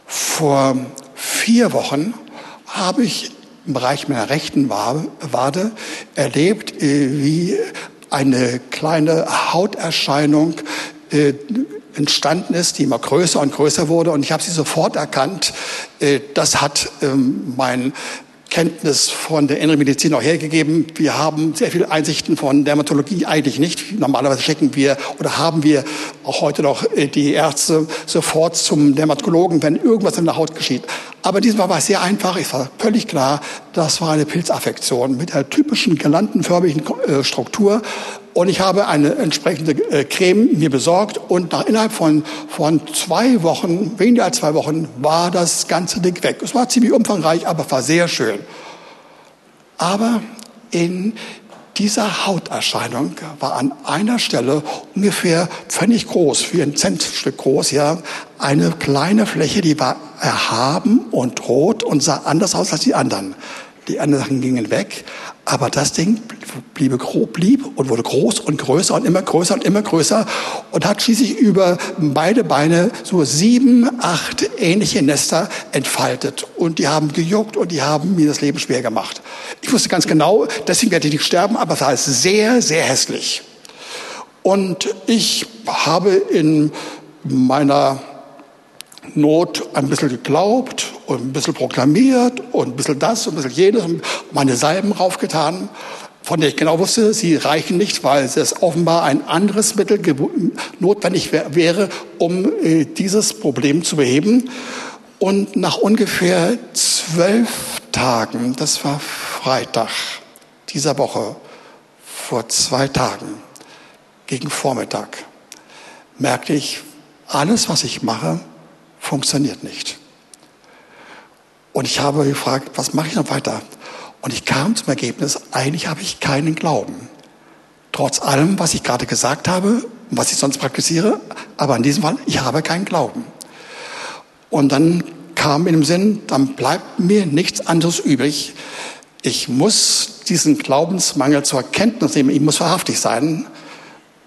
Vor vier Wochen habe ich im Bereich meiner rechten Wade erlebt, äh, wie eine kleine Hauterscheinung äh, entstanden ist, die immer größer und größer wurde. Und ich habe sie sofort erkannt. Äh, das hat ähm, mein Kenntnis von der inneren Medizin auch hergegeben. Wir haben sehr viele Einsichten von Dermatologie eigentlich nicht. Normalerweise schicken wir oder haben wir auch heute noch die Ärzte sofort zum Dermatologen, wenn irgendwas in der Haut geschieht. Aber diesmal war es sehr einfach. Es war völlig klar, das war eine Pilzaffektion mit der typischen girlandenförmigen äh, Struktur. Und ich habe eine entsprechende äh, Creme mir besorgt und nach innerhalb von, von zwei Wochen, weniger als zwei Wochen, war das ganze Ding weg. Es war ziemlich umfangreich, aber war sehr schön. Aber in dieser Hauterscheinung war an einer Stelle ungefähr völlig groß, wie ein Zentstück groß, ja, eine kleine Fläche, die war erhaben und rot und sah anders aus als die anderen. Die anderen gingen weg, Aber das Ding blieb, blieb und wurde groß und größer und immer größer und immer größer und hat schließlich über beide Beine so sieben, acht ähnliche Nester entfaltet. Und die haben gejuckt und die haben mir das Leben schwer gemacht. Ich wusste ganz genau, deswegen werde ich nicht sterben, aber es war sehr, sehr hässlich. Und ich habe in meiner Not ein bisschen geglaubt und ein bisschen proklamiert und ein bisschen das und ein bisschen jenes und meine Salben raufgetan, von der ich genau wusste, sie reichen nicht, weil es offenbar ein anderes Mittel notwendig wäre, um äh, dieses Problem zu beheben. Und nach ungefähr zwölf Tagen, das war Freitag dieser Woche, vor zwei Tagen, gegen Vormittag, merkte ich, alles, was ich mache, funktioniert nicht. Und ich habe gefragt, was mache ich noch weiter? Und ich kam zum Ergebnis, eigentlich habe ich keinen Glauben. Trotz allem, was ich gerade gesagt habe was ich sonst praktiziere, aber in diesem Fall, ich habe keinen Glauben. Und dann kam in dem Sinn, dann bleibt mir nichts anderes übrig. Ich muss diesen Glaubensmangel zur Kenntnis nehmen, ich muss wahrhaftig sein,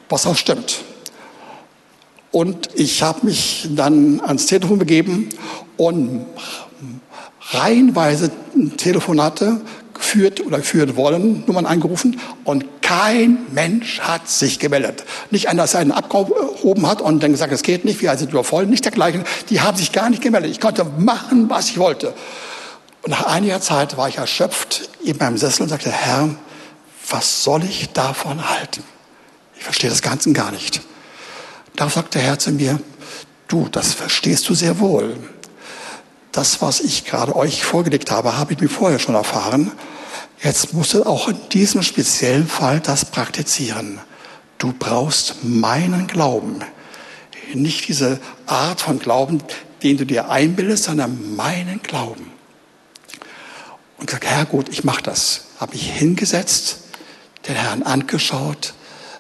was auch stimmt. Und ich habe mich dann ans Telefon begeben und reihenweise Telefonate geführt oder führen wollen, Nummern angerufen und kein Mensch hat sich gemeldet. Nicht einer, dass er einen abgehoben hat und dann gesagt, es geht nicht, wir sind übervoll, nicht dergleichen. Die haben sich gar nicht gemeldet. Ich konnte machen, was ich wollte. Und nach einiger Zeit war ich erschöpft in meinem Sessel und sagte, Herr, was soll ich davon halten? Ich verstehe das Ganze gar nicht. Da sagt der Herr zu mir, du, das verstehst du sehr wohl. Das, was ich gerade euch vorgelegt habe, habe ich mir vorher schon erfahren. Jetzt musst du auch in diesem speziellen Fall das praktizieren. Du brauchst meinen Glauben. Nicht diese Art von Glauben, den du dir einbildest, sondern meinen Glauben. Und gesagt, Herr, gut, ich mache das. Habe mich hingesetzt, den Herrn angeschaut,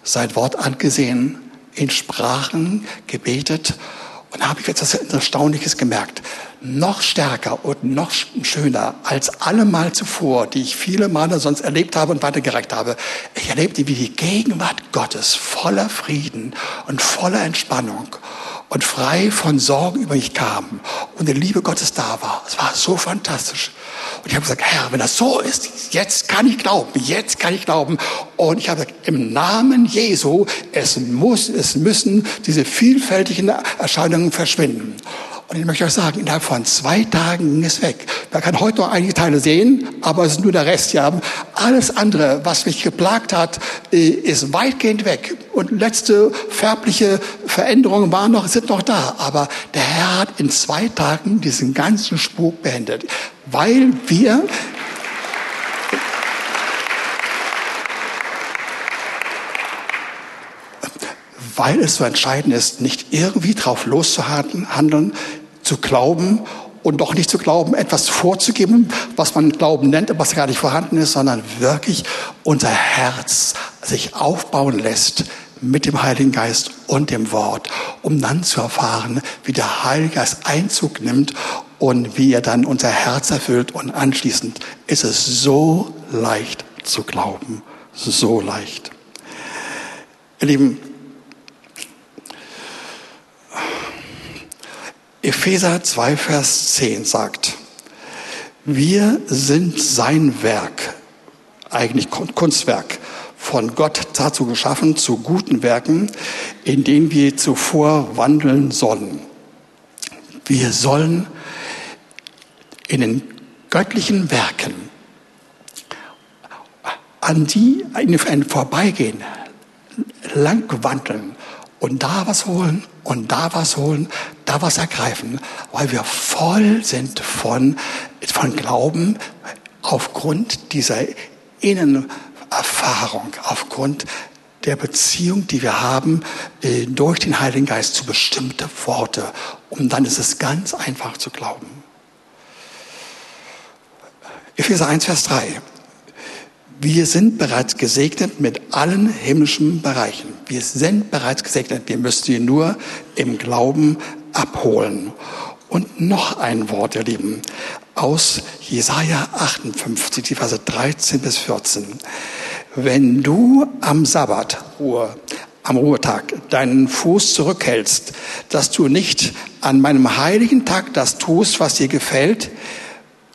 sein Wort angesehen in Sprachen gebetet und habe ich etwas Erstaunliches gemerkt. Noch stärker und noch schöner als alle Mal zuvor, die ich viele Male sonst erlebt habe und weitergereicht habe. Ich erlebte, wie die Gegenwart Gottes voller Frieden und voller Entspannung und frei von Sorgen über mich kam und die Liebe Gottes da war. Es war so fantastisch. Und ich habe gesagt, Herr, wenn das so ist, jetzt kann ich glauben, jetzt kann ich glauben. Und ich habe gesagt, im Namen Jesu, es muss, es müssen diese vielfältigen Erscheinungen verschwinden. Und ich möchte euch sagen, innerhalb von zwei Tagen ging es weg. Man kann heute noch einige Teile sehen, aber es ist nur der Rest. Ja. Alles andere, was mich geplagt hat, äh, ist weitgehend weg. Und letzte färbliche Veränderungen waren noch, sind noch da. Aber der Herr hat in zwei Tagen diesen ganzen Spuk beendet, weil wir weil es so entscheidend ist, nicht irgendwie drauf loszuhandeln, zu glauben und doch nicht zu glauben, etwas vorzugeben, was man Glauben nennt, was gar nicht vorhanden ist, sondern wirklich unser Herz sich aufbauen lässt mit dem Heiligen Geist und dem Wort, um dann zu erfahren, wie der Heilige Geist Einzug nimmt und wie er dann unser Herz erfüllt und anschließend ist es so leicht zu glauben, so leicht. Ihr Lieben, Epheser 2, Vers 10 sagt, wir sind sein Werk, eigentlich Kunstwerk, von Gott dazu geschaffen, zu guten Werken, in denen wir zuvor wandeln sollen. Wir sollen in den göttlichen Werken an die vorbeigehen, lang wandeln und da was holen und da was holen, da was ergreifen, weil wir voll sind von, von Glauben aufgrund dieser Innenerfahrung, aufgrund der Beziehung, die wir haben äh, durch den Heiligen Geist zu bestimmte Worte. Und dann ist es ganz einfach zu glauben. Epheser 1, Vers 3. Wir sind bereits gesegnet mit allen himmlischen Bereichen. Wir sind bereits gesegnet. Wir müssen sie nur im Glauben abholen. Und noch ein Wort, ihr Lieben, aus Jesaja 58, die Verse 13 bis 14. Wenn du am Sabbat, Ruhe, am Ruhetag deinen Fuß zurückhältst, dass du nicht an meinem heiligen Tag das tust, was dir gefällt,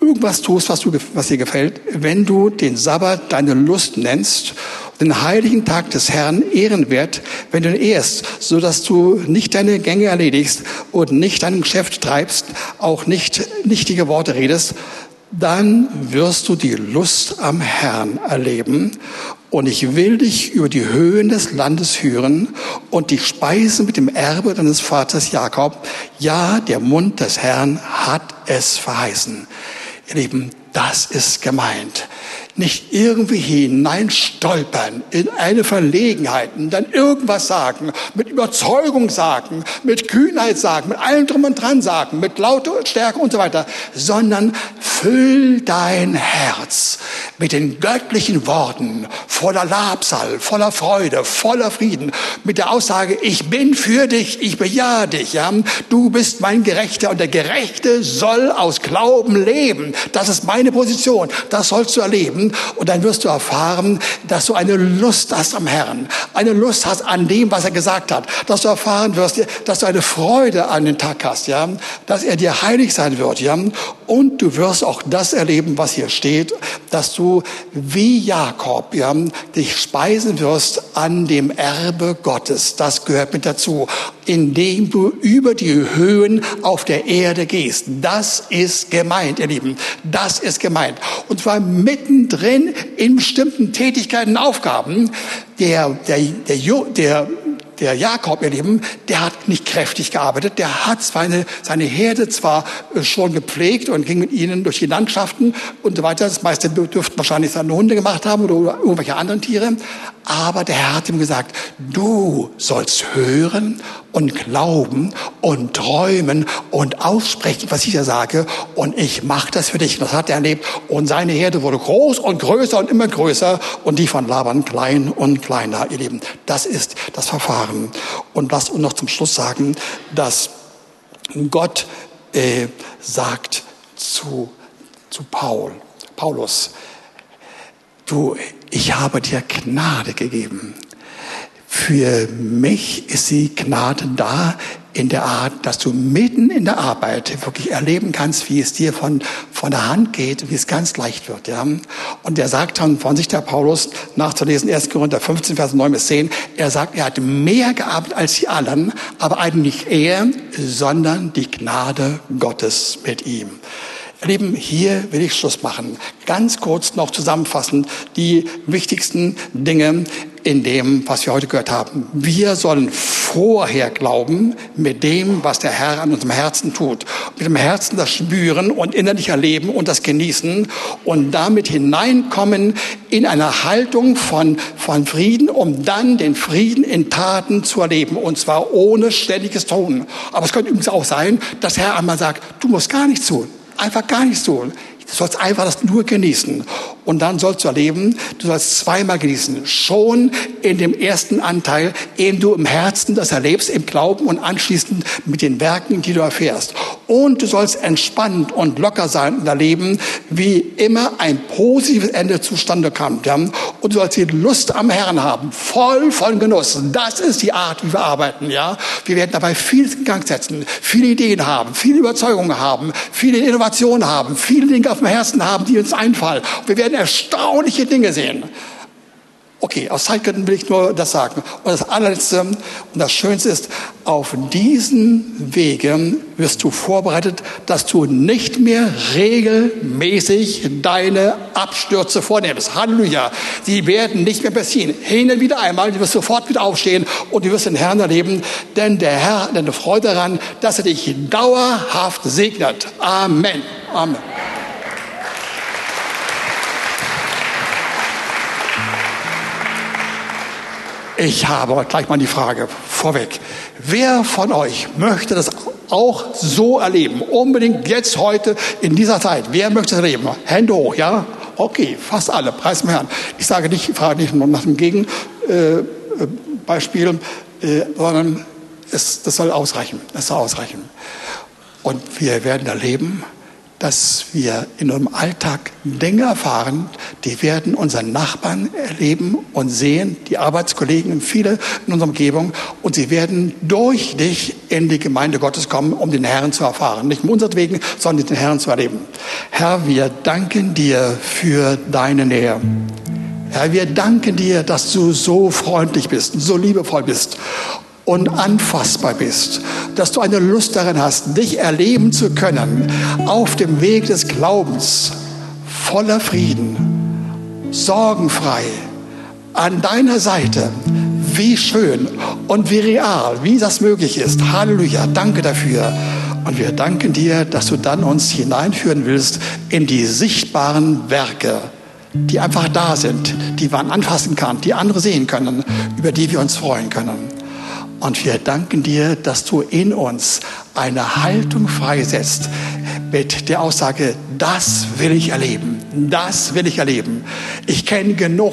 irgendwas tust, was, du, was dir gefällt, wenn du den Sabbat deine Lust nennst, den heiligen Tag des Herrn ehrenwert, wenn du ihn ehrst, so dass du nicht deine Gänge erledigst und nicht dein Geschäft treibst, auch nicht nichtige Worte redest, dann wirst du die Lust am Herrn erleben und ich will dich über die Höhen des Landes führen und dich speisen mit dem Erbe deines Vaters Jakob. Ja, der Mund des Herrn hat es verheißen. Ihr Lieben, das ist gemeint nicht irgendwie hineinstolpern in eine Verlegenheit und dann irgendwas sagen, mit Überzeugung sagen, mit Kühnheit sagen, mit allem drum und dran sagen, mit lauter Stärke und so weiter, sondern füll dein Herz mit den göttlichen Worten voller Labsal, voller Freude, voller Frieden, mit der Aussage, ich bin für dich, ich bejahe dich, ja, du bist mein Gerechter und der Gerechte soll aus Glauben leben. Das ist meine Position, das sollst du erleben leben und dann wirst du erfahren, dass du eine Lust hast am Herrn, eine Lust hast an dem, was er gesagt hat, dass du erfahren wirst, dass du eine Freude an den Tag hast, ja, dass er dir heilig sein wird, ja, und du wirst auch das erleben, was hier steht, dass du wie Jakob, ja, dich speisen wirst an dem Erbe Gottes. Das gehört mit dazu, indem du über die Höhen auf der Erde gehst. Das ist gemeint, ihr Lieben. Das ist gemeint. Und zwar mittendrin drin in bestimmten Tätigkeiten, Aufgaben. Der, der, der, der, der Jakob, ihr Lieben, der hat nicht kräftig gearbeitet. Der hat seine, seine Herde zwar äh, schon gepflegt und ging mit ihnen durch die Landschaften und so weiter. Das meiste dürften wahrscheinlich seine Hunde gemacht haben oder irgendwelche anderen Tiere. Aber der Herr hat ihm gesagt, du sollst hören und glauben und träumen und aussprechen, was ich dir sage. Und ich mache das für dich. Und das hat er erlebt. Und seine Herde wurde groß und größer und immer größer. Und die von Laban klein und kleiner, ihr Lieben. Das ist das Verfahren. Und lasst uns noch zum Schluss sagen, dass Gott äh, sagt zu, zu Paul, Paulus, du, ich habe dir Gnade gegeben. Für mich ist die Gnade da in der Art, dass du mitten in der Arbeit wirklich erleben kannst, wie es dir von, von der Hand geht, wie es ganz leicht wird. Ja? Und er sagt dann von sich der Paulus, nachzulesen, 1. Korinther 15, Vers 9 bis 10, er sagt, er hat mehr gearbeitet als die anderen, aber eigentlich er, sondern die Gnade Gottes mit ihm. Lieben, hier will ich Schluss machen. Ganz kurz noch zusammenfassend die wichtigsten Dinge in dem, was wir heute gehört haben. Wir sollen vorher glauben mit dem, was der Herr an unserem Herzen tut. Mit dem Herzen das spüren und innerlich erleben und das genießen und damit hineinkommen in eine Haltung von, von Frieden, um dann den Frieden in Taten zu erleben und zwar ohne ständiges Tun. Aber es könnte übrigens auch sein, dass Herr einmal sagt, du musst gar nichts tun. Einfach gar nichts tun. Du sollst einfach das nur genießen. Und dann sollst du erleben, du sollst zweimal genießen. Schon in dem ersten Anteil, eben du im Herzen das erlebst, im Glauben und anschließend mit den Werken, die du erfährst. Und du sollst entspannt und locker sein und erleben, wie immer ein positives Ende zustande. Ja? Und du sollst die Lust am Herrn haben, voll von Genuss. Das ist die Art, wie wir arbeiten. Ja? Wir werden dabei viel in Gang setzen, viele Ideen haben, viele Überzeugungen haben, viele Innovationen haben, viele Dinge auf dem Herzen haben, die uns einfallen. Wir werden erstaunliche Dinge sehen. Okay, aus Zeitgründen will ich nur das sagen. Und das allerletzte und das Schönste ist, auf diesen Wegen wirst du vorbereitet, dass du nicht mehr regelmäßig deine Abstürze vornimmst. Halleluja. Sie werden nicht mehr passieren. Hin und wieder einmal, du wirst sofort wieder aufstehen und du wirst den Herrn erleben, denn der Herr hat eine Freude daran, dass er dich dauerhaft segnet. Amen. Amen. Ich habe gleich mal die Frage vorweg. Wer von euch möchte das auch so erleben? Unbedingt jetzt, heute, in dieser Zeit. Wer möchte das erleben? Hände hoch, ja? Okay, fast alle. Preis dem Herrn. Ich sage nicht, ich frage nicht nach dem Gegenbeispiel, äh, äh, sondern es, das soll ausreichen. Es soll ausreichen. Und wir werden erleben, dass wir in unserem Alltag Dinge erfahren, die werden unseren Nachbarn erleben und sehen, die Arbeitskollegen und viele in unserer Umgebung. Und sie werden durch dich in die Gemeinde Gottes kommen, um den Herrn zu erfahren. Nicht um unseretwegen, sondern den Herrn zu erleben. Herr, wir danken dir für deine Nähe. Herr, wir danken dir, dass du so freundlich bist, so liebevoll bist und anfassbar bist, dass du eine Lust darin hast, dich erleben zu können auf dem Weg des Glaubens, voller Frieden, sorgenfrei, an deiner Seite. Wie schön und wie real, wie das möglich ist. Halleluja, danke dafür. Und wir danken dir, dass du dann uns hineinführen willst in die sichtbaren Werke, die einfach da sind, die man anfassen kann, die andere sehen können, über die wir uns freuen können. Und wir danken dir, dass du in uns eine Haltung freisetzt mit der Aussage, das will ich erleben, das will ich erleben. Ich kenne genug,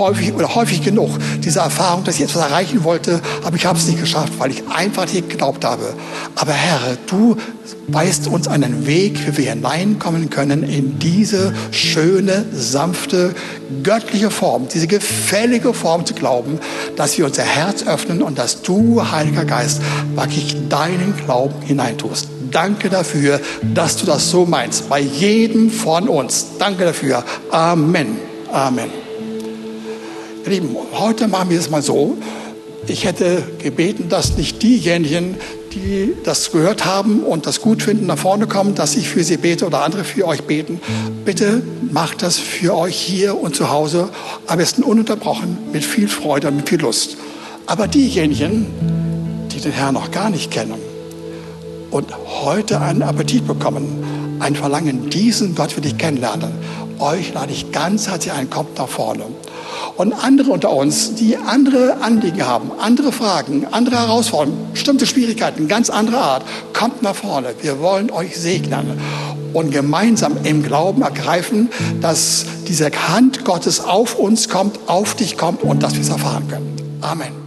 häufig oder häufig genug diese Erfahrung, dass ich etwas erreichen wollte, aber ich habe es nicht geschafft, weil ich einfach nicht geglaubt habe. Aber Herr, du weist uns einen Weg, wie wir hineinkommen können in diese schöne, sanfte, göttliche Form, diese gefällige Form zu glauben, dass wir unser Herz öffnen und dass du, Heiliger Geist, wirklich deinen Glauben hineintust. Danke dafür, dass du das so meinst, bei jedem von uns. Danke dafür. Amen. Amen. Lieben, heute machen wir es mal so. Ich hätte gebeten, dass nicht diejenigen, die das gehört haben und das gut finden, nach vorne kommen, dass ich für sie bete oder andere für euch beten. Bitte macht das für euch hier und zu Hause, am besten ununterbrochen, mit viel Freude und mit viel Lust. Aber diejenigen, die den Herrn noch gar nicht kennen und heute einen Appetit bekommen, ein Verlangen, diesen Gott für dich kennenlernen, euch lade ich ganz herzlich ein, kommt nach vorne. Und andere unter uns, die andere Anliegen haben, andere Fragen, andere Herausforderungen, bestimmte Schwierigkeiten, ganz andere Art, kommt nach vorne. Wir wollen euch segnen und gemeinsam im Glauben ergreifen, dass diese Hand Gottes auf uns kommt, auf dich kommt und dass wir es erfahren können. Amen.